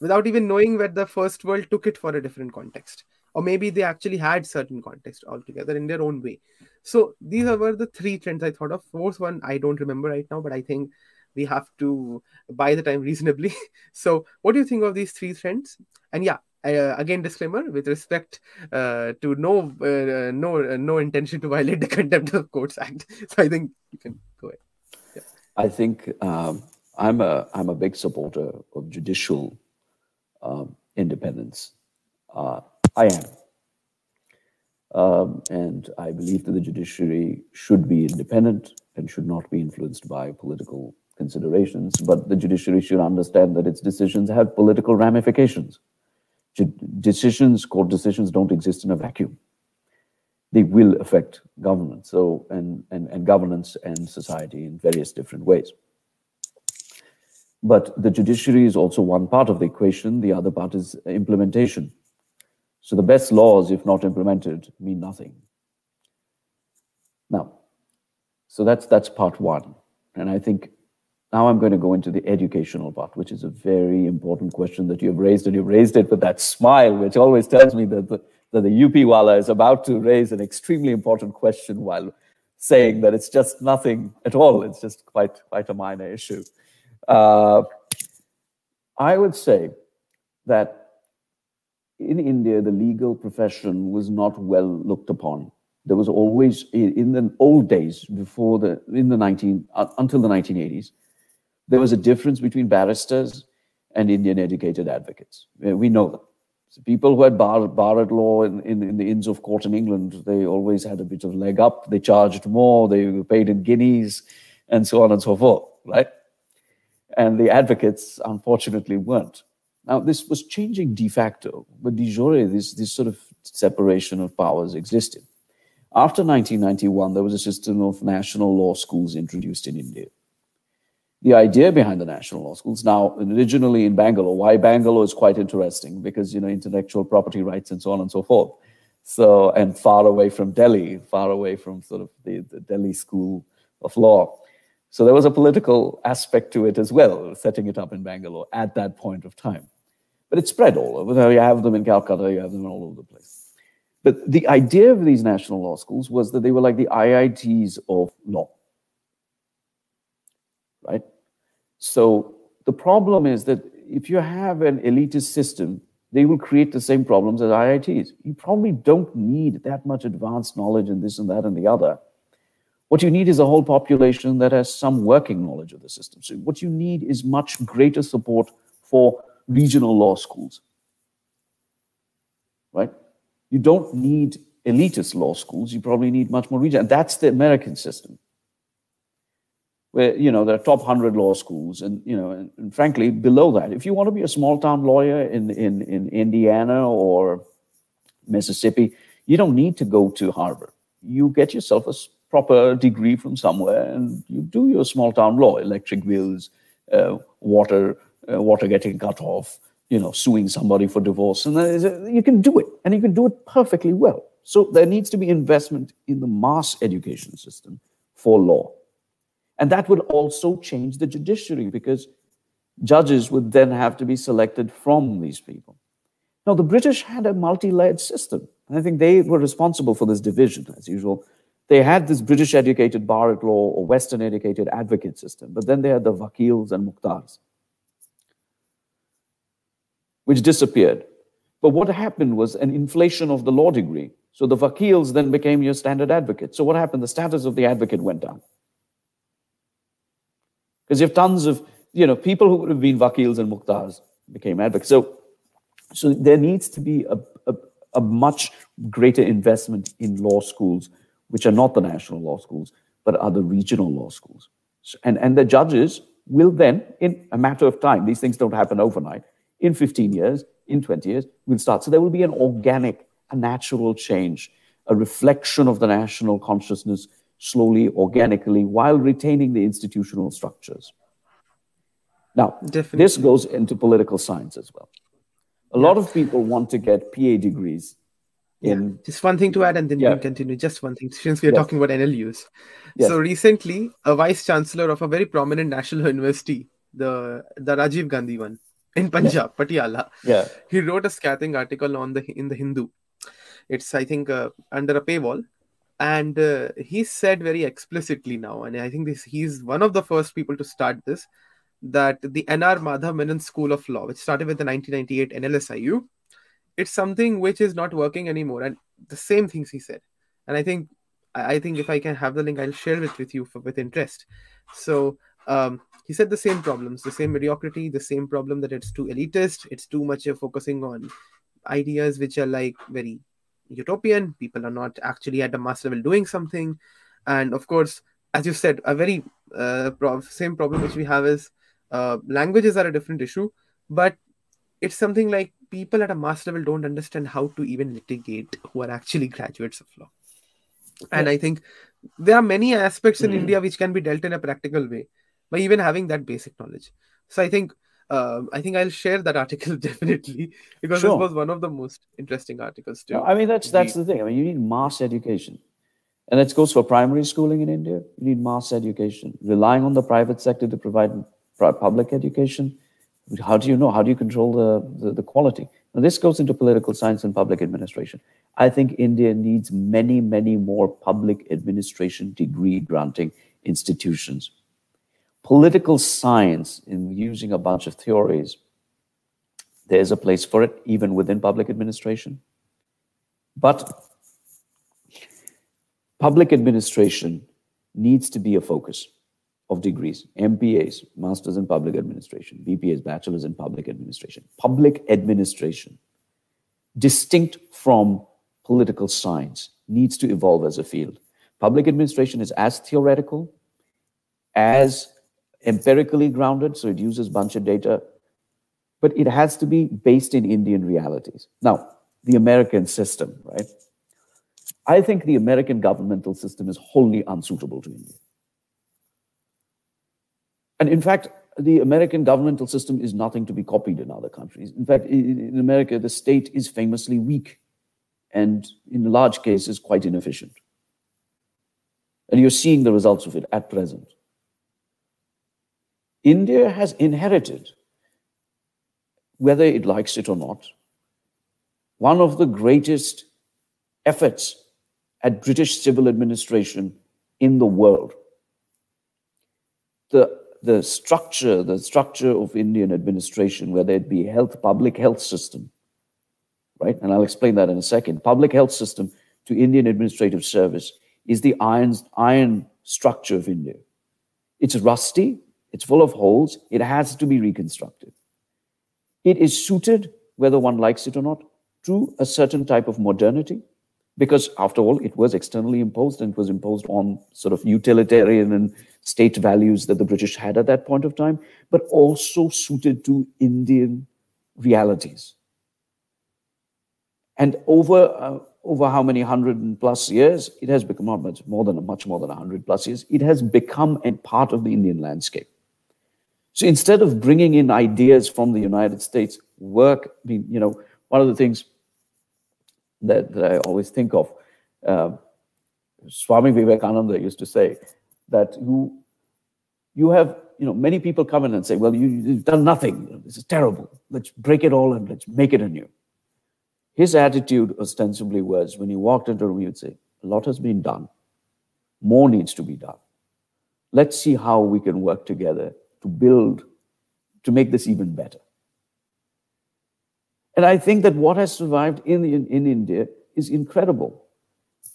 without even knowing where the first world took it for a different context or maybe they actually had certain context altogether in their own way. So these were the three trends i thought of. Fourth one i don't remember right now but i think we have to buy the time reasonably. so, what do you think of these three trends? And yeah, uh, again, disclaimer with respect uh, to no uh, no uh, no intention to violate the Contempt of Courts Act. So, I think you can go ahead. Yeah. I think um, I'm a I'm a big supporter of judicial um, independence. Uh, I am. Um, and I believe that the judiciary should be independent and should not be influenced by political considerations, but the judiciary should understand that its decisions have political ramifications. Decisions, court decisions don't exist in a vacuum. They will affect governance, so and, and, and governance and society in various different ways. But the judiciary is also one part of the equation. The other part is implementation. So the best laws, if not implemented, mean nothing. Now, so that's that's part one. And I think now I'm going to go into the educational part, which is a very important question that you've raised, and you've raised it with that smile, which always tells me that the, that the UP Wala is about to raise an extremely important question while saying that it's just nothing at all. It's just quite, quite a minor issue. Uh, I would say that in India, the legal profession was not well looked upon. There was always, in the old days, before the, in the 19, uh, until the 1980s, there was a difference between barristers and Indian educated advocates. We know them. So people who had bar, bar at law in, in, in, the Inns of Court in England, they always had a bit of leg up. They charged more, they were paid in guineas, and so on and so forth, right? And the advocates, unfortunately, weren't. Now, this was changing de facto, but de jure, this, this sort of separation of powers existed. After 1991, there was a system of national law schools introduced in India. The idea behind the national law schools, now originally in Bangalore, why Bangalore is quite interesting because, you know, intellectual property rights and so on and so forth. So, and far away from Delhi, far away from sort of the, the Delhi school of law. So there was a political aspect to it as well, setting it up in Bangalore at that point of time. But it spread all over. You have them in Calcutta, you have them all over the place. But the idea of these national law schools was that they were like the IITs of law. Right? So the problem is that if you have an elitist system, they will create the same problems as IITs. You probably don't need that much advanced knowledge in this and that and the other. What you need is a whole population that has some working knowledge of the system. So what you need is much greater support for regional law schools. Right? You don't need elitist law schools. You probably need much more regional. And that's the American system, where you know there are top hundred law schools, and you know, and, and frankly, below that, if you want to be a small town lawyer in in in Indiana or Mississippi, you don't need to go to Harvard. You get yourself a proper degree from somewhere, and you do your small town law, electric bills, uh, water, uh, water getting cut off, you know, suing somebody for divorce. And you can do it, and you can do it perfectly well. So there needs to be investment in the mass education system for law. And that would also change the judiciary because judges would then have to be selected from these people. Now, the British had a multi layered system. And I think they were responsible for this division, as usual. They had this British educated bar at law or Western educated advocate system, but then they had the vakils and muktars which disappeared. But what happened was an inflation of the law degree. So the vakils then became your standard advocate. So what happened? The status of the advocate went down. Because you have tons of, you know, people who would have been vakils and muktars became advocates. So, so there needs to be a, a, a much greater investment in law schools, which are not the national law schools, but are the regional law schools. And, and the judges will then, in a matter of time, these things don't happen overnight, in 15 years, in 20 years, we'll start. So there will be an organic, a natural change, a reflection of the national consciousness slowly, organically, while retaining the institutional structures. Now, Definitely. this goes into political science as well. A yeah. lot of people want to get PA degrees in. Yeah. Just one thing to add, and then yeah. you can continue. Just one thing, since we are yes. talking about NLUs. Yes. So recently, a vice chancellor of a very prominent national university, the the Rajiv Gandhi one, in Punjab, yeah. Patiala. Yeah. He wrote a scathing article on the in the Hindu. It's I think uh, under a paywall, and uh, he said very explicitly now, and I think this he's one of the first people to start this, that the N.R. Madhav Menon School of Law, which started with the 1998 NLSIU, it's something which is not working anymore, and the same things he said, and I think I think if I can have the link, I'll share it with you for, with interest. So um, he said the same problems, the same mediocrity, the same problem that it's too elitist, it's too much of focusing on ideas which are like very utopian. People are not actually at a mass level doing something, and of course, as you said, a very uh, pro- same problem which we have is uh, languages are a different issue, but it's something like people at a mass level don't understand how to even litigate who are actually graduates of law. And I think there are many aspects in mm-hmm. India which can be dealt in a practical way by even having that basic knowledge. So I think uh, I think I'll share that article definitely because sure. this was one of the most interesting articles too. No, I mean that's that's the thing. I mean you need mass education, and that goes for primary schooling in India. You need mass education. Relying on the private sector to provide public education. How do you know? How do you control the, the, the quality? Now, this goes into political science and public administration. I think India needs many, many more public administration degree granting institutions political science in using a bunch of theories, there's a place for it, even within public administration. But public administration needs to be a focus of degrees MPAs, Masters in Public Administration, BPAs, Bachelors in Public Administration. Public administration distinct from political science, needs to evolve as a field. Public administration is as theoretical, as empirically grounded, so it uses a bunch of data, but it has to be based in Indian realities. Now, the American system, right? I think the American governmental system is wholly unsuitable to India. And in fact, the American governmental system is nothing to be copied in other countries. In fact, in America, the state is famously weak and, in large cases, quite inefficient. And you're seeing the results of it at present. India has inherited, whether it likes it or not, one of the greatest efforts at British civil administration in the world. The, the structure, the structure of Indian administration, whether it be health, public health system, right? And I'll explain that in a second. Public health system to Indian administrative service is the iron, iron structure of India. It's rusty, it's full of holes, it has to be reconstructed. It is suited, whether one likes it or not, to a certain type of modernity, because after all, it was externally imposed and it was imposed on sort of utilitarian and state values that the British had at that point of time, but also suited to Indian realities. And over uh, over how many hundred plus years, it has become much more than much more than hundred plus years. It has become a part of the Indian landscape. So instead of bringing in ideas from the United States, work. I mean, you know, one of the things that, that I always think of, uh, Swami Vivekananda used to say that you you have you know many people come in and say, well, you, you've done nothing. This is terrible. Let's break it all and let's make it anew. His attitude ostensibly was when he walked into a room, he would say, A lot has been done. More needs to be done. Let's see how we can work together to build, to make this even better. And I think that what has survived in, in, in India is incredible.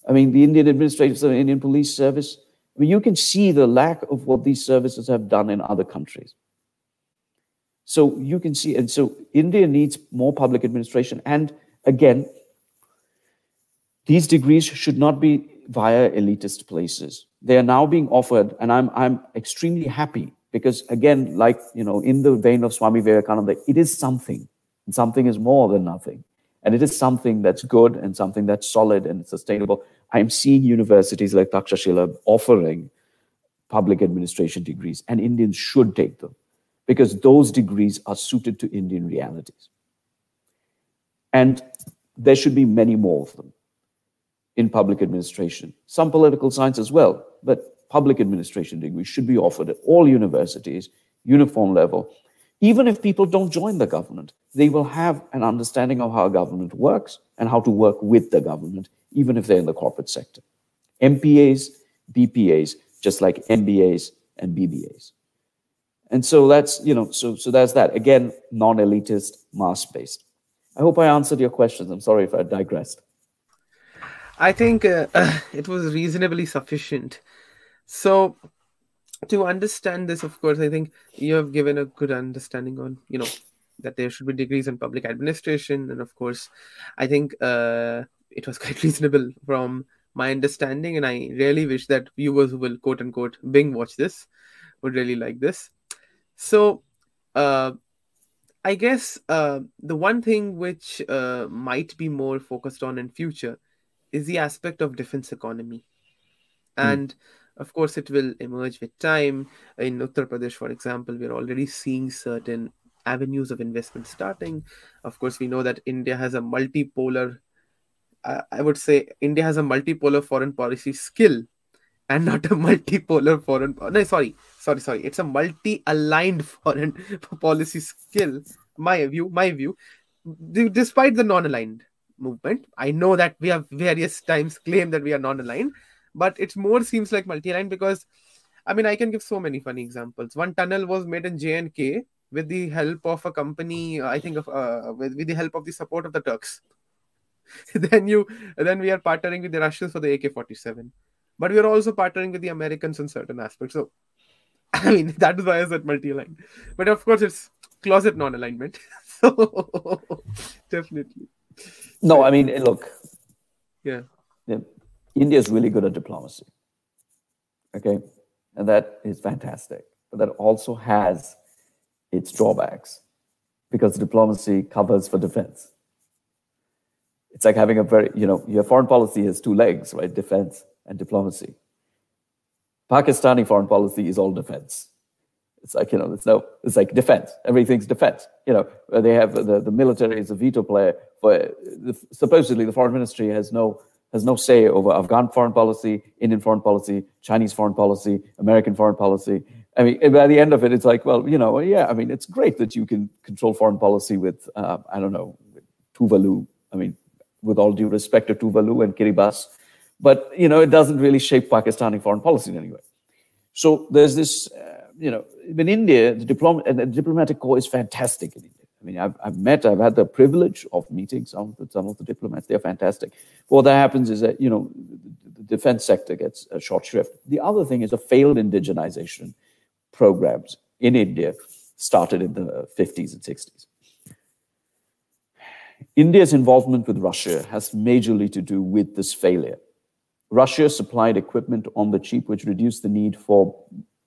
I mean, the Indian Administrative Service, Indian Police Service, I mean, you can see the lack of what these services have done in other countries. So you can see, and so India needs more public administration. And Again, these degrees should not be via elitist places. They are now being offered, and I'm, I'm extremely happy because, again, like, you know, in the vein of Swami Vivekananda, it is something. And something is more than nothing. And it is something that's good and something that's solid and sustainable. I'm seeing universities like Takshashila offering public administration degrees, and Indians should take them because those degrees are suited to Indian realities. And there should be many more of them in public administration. Some political science as well, but public administration degree should be offered at all universities, uniform level. Even if people don't join the government, they will have an understanding of how government works and how to work with the government, even if they're in the corporate sector. MPAs, BPAs, just like MBAs and BBAs. And so that's, you know, so, so that's that. Again, non-elitist, mass-based. I hope I answered your questions. I'm sorry if I digressed. I think uh, it was reasonably sufficient. So, to understand this, of course, I think you have given a good understanding on, you know, that there should be degrees in public administration. And of course, I think uh, it was quite reasonable from my understanding. And I really wish that viewers who will quote unquote Bing watch this would really like this. So, uh, I guess uh, the one thing which uh, might be more focused on in future is the aspect of defense economy, hmm. and mm. Of course it will emerge with time. In Uttar Pradesh, for example, we're already seeing certain avenues of investment starting. Of course, we know that India has a multipolar. Uh, I would say India has a multipolar foreign policy skill, and not a multipolar foreign. No, sorry, sorry, sorry. It's a multi-aligned foreign policy skill. My view, my view. Despite the non-aligned movement, I know that we have various times claimed that we are non-aligned, but it more seems like multi-line because, I mean, I can give so many funny examples. One tunnel was made in J and K with the help of a company. I think of uh, with, with the help of the support of the Turks. then you, then we are partnering with the Russians for the AK-47 but we are also partnering with the Americans in certain aspects. So I mean, that is why I said multi-line, But of course, it's closet non-alignment. so definitely. No, I mean, look. Yeah. yeah. India is really good at diplomacy. Okay. And that is fantastic. But that also has its drawbacks because diplomacy covers for defense. It's like having a very, you know, your foreign policy has two legs, right? Defense and diplomacy. Pakistani foreign policy is all defense. It's like, you know, it's no, it's like defense. Everything's defense. You know, they have the, the military is a veto player, but supposedly the foreign ministry has no has no say over Afghan foreign policy, Indian foreign policy, Chinese foreign policy, American foreign policy. I mean, by the end of it, it's like, well, you know, yeah, I mean, it's great that you can control foreign policy with, uh, I don't know, Tuvalu. I mean, with all due respect to Tuvalu and Kiribati, but you know, it doesn't really shape Pakistani foreign policy in any way. So there's this, uh, you know, in India, the, diplom- the diplomatic corps is fantastic in India. I mean, I've, I've met, I've had the privilege of meeting some of the, some of the diplomats. They're fantastic. What that happens is that, you know, the defense sector gets a short shrift. The other thing is the failed indigenization programs in India started in the 50s and 60s. India's involvement with Russia has majorly to do with this failure. Russia supplied equipment on the cheap, which reduced the need for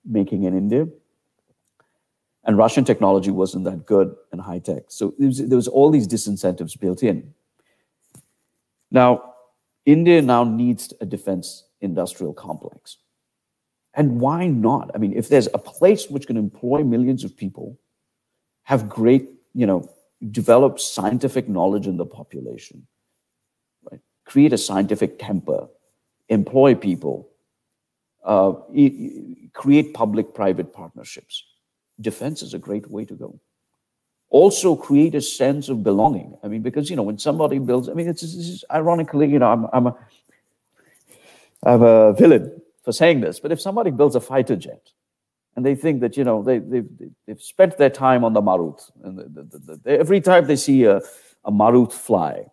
making in India. And Russian technology wasn't that good and high tech. So there was, there was all these disincentives built in. Now, India now needs a defense industrial complex. And why not? I mean, if there's a place which can employ millions of people, have great, you know, develop scientific knowledge in the population, right? create a scientific temper, employ people, uh, create public private partnerships. Defense is a great way to go. Also, create a sense of belonging. I mean, because, you know, when somebody builds, I mean, it's, it's ironically, you know, I'm, I'm, a, I'm a villain for saying this, but if somebody builds a fighter jet, and they think that you know they they've, they've spent their time on the marut, and the, the, the, every time they see a, a Marut fly,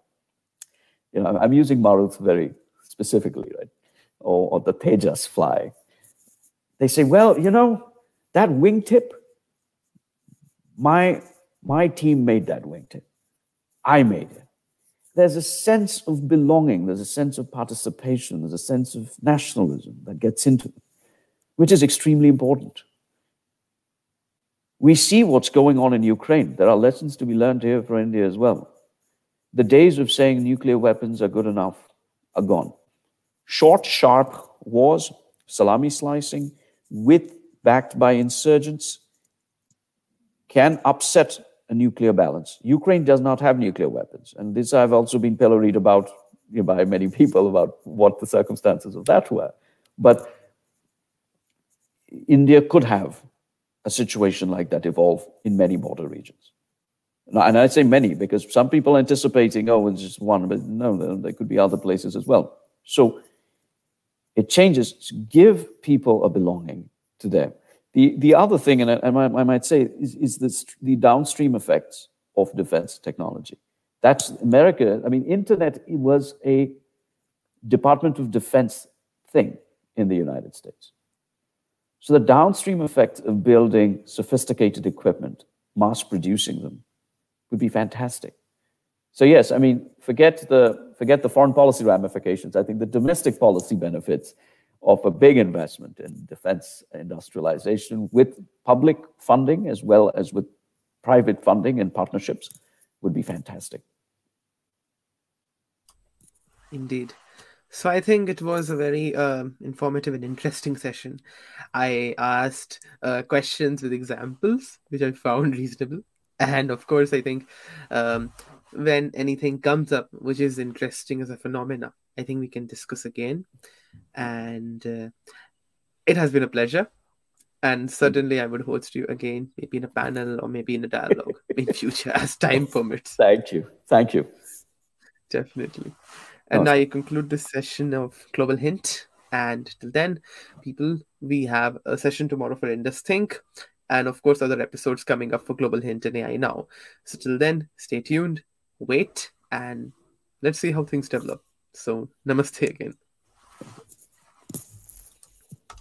you know I'm using marut very specifically, right, or, or the Tejas fly. They say, well, you know that wingtip, my my team made that wingtip, I made it. There's a sense of belonging, there's a sense of participation, there's a sense of nationalism that gets into it, which is extremely important. We see what's going on in Ukraine. There are lessons to be learned here for India as well. The days of saying nuclear weapons are good enough are gone. Short, sharp wars, salami slicing, with backed by insurgents, can upset a nuclear balance. Ukraine does not have nuclear weapons. And this I've also been pilloried about you know, by many people about what the circumstances of that were. But India could have a situation like that evolve in many border regions. And I say many because some people anticipating, oh, it's just one, but no, there could be other places as well. So it changes. Give people a belonging to them. The, the other thing, and I, I might say, is, is this, the downstream effects of defense technology. That's America. I mean, internet was a Department of Defense thing in the United States. So the downstream effect of building sophisticated equipment, mass producing them, would be fantastic. So yes, I mean, forget the forget the foreign policy ramifications. I think the domestic policy benefits of a big investment in defense industrialization with public funding as well as with private funding and partnerships would be fantastic. Indeed. So I think it was a very uh, informative and interesting session. I asked uh, questions with examples, which I found reasonable, and of course, I think um, when anything comes up which is interesting as a phenomena, I think we can discuss again. And uh, it has been a pleasure. And certainly, I would host you again, maybe in a panel or maybe in a dialogue in future as time permits. Thank you. Thank you. Definitely. And awesome. now you conclude this session of Global Hint. And till then, people, we have a session tomorrow for Indus Think. And of course, other episodes coming up for Global Hint and AI Now. So till then, stay tuned, wait, and let's see how things develop. So, namaste again.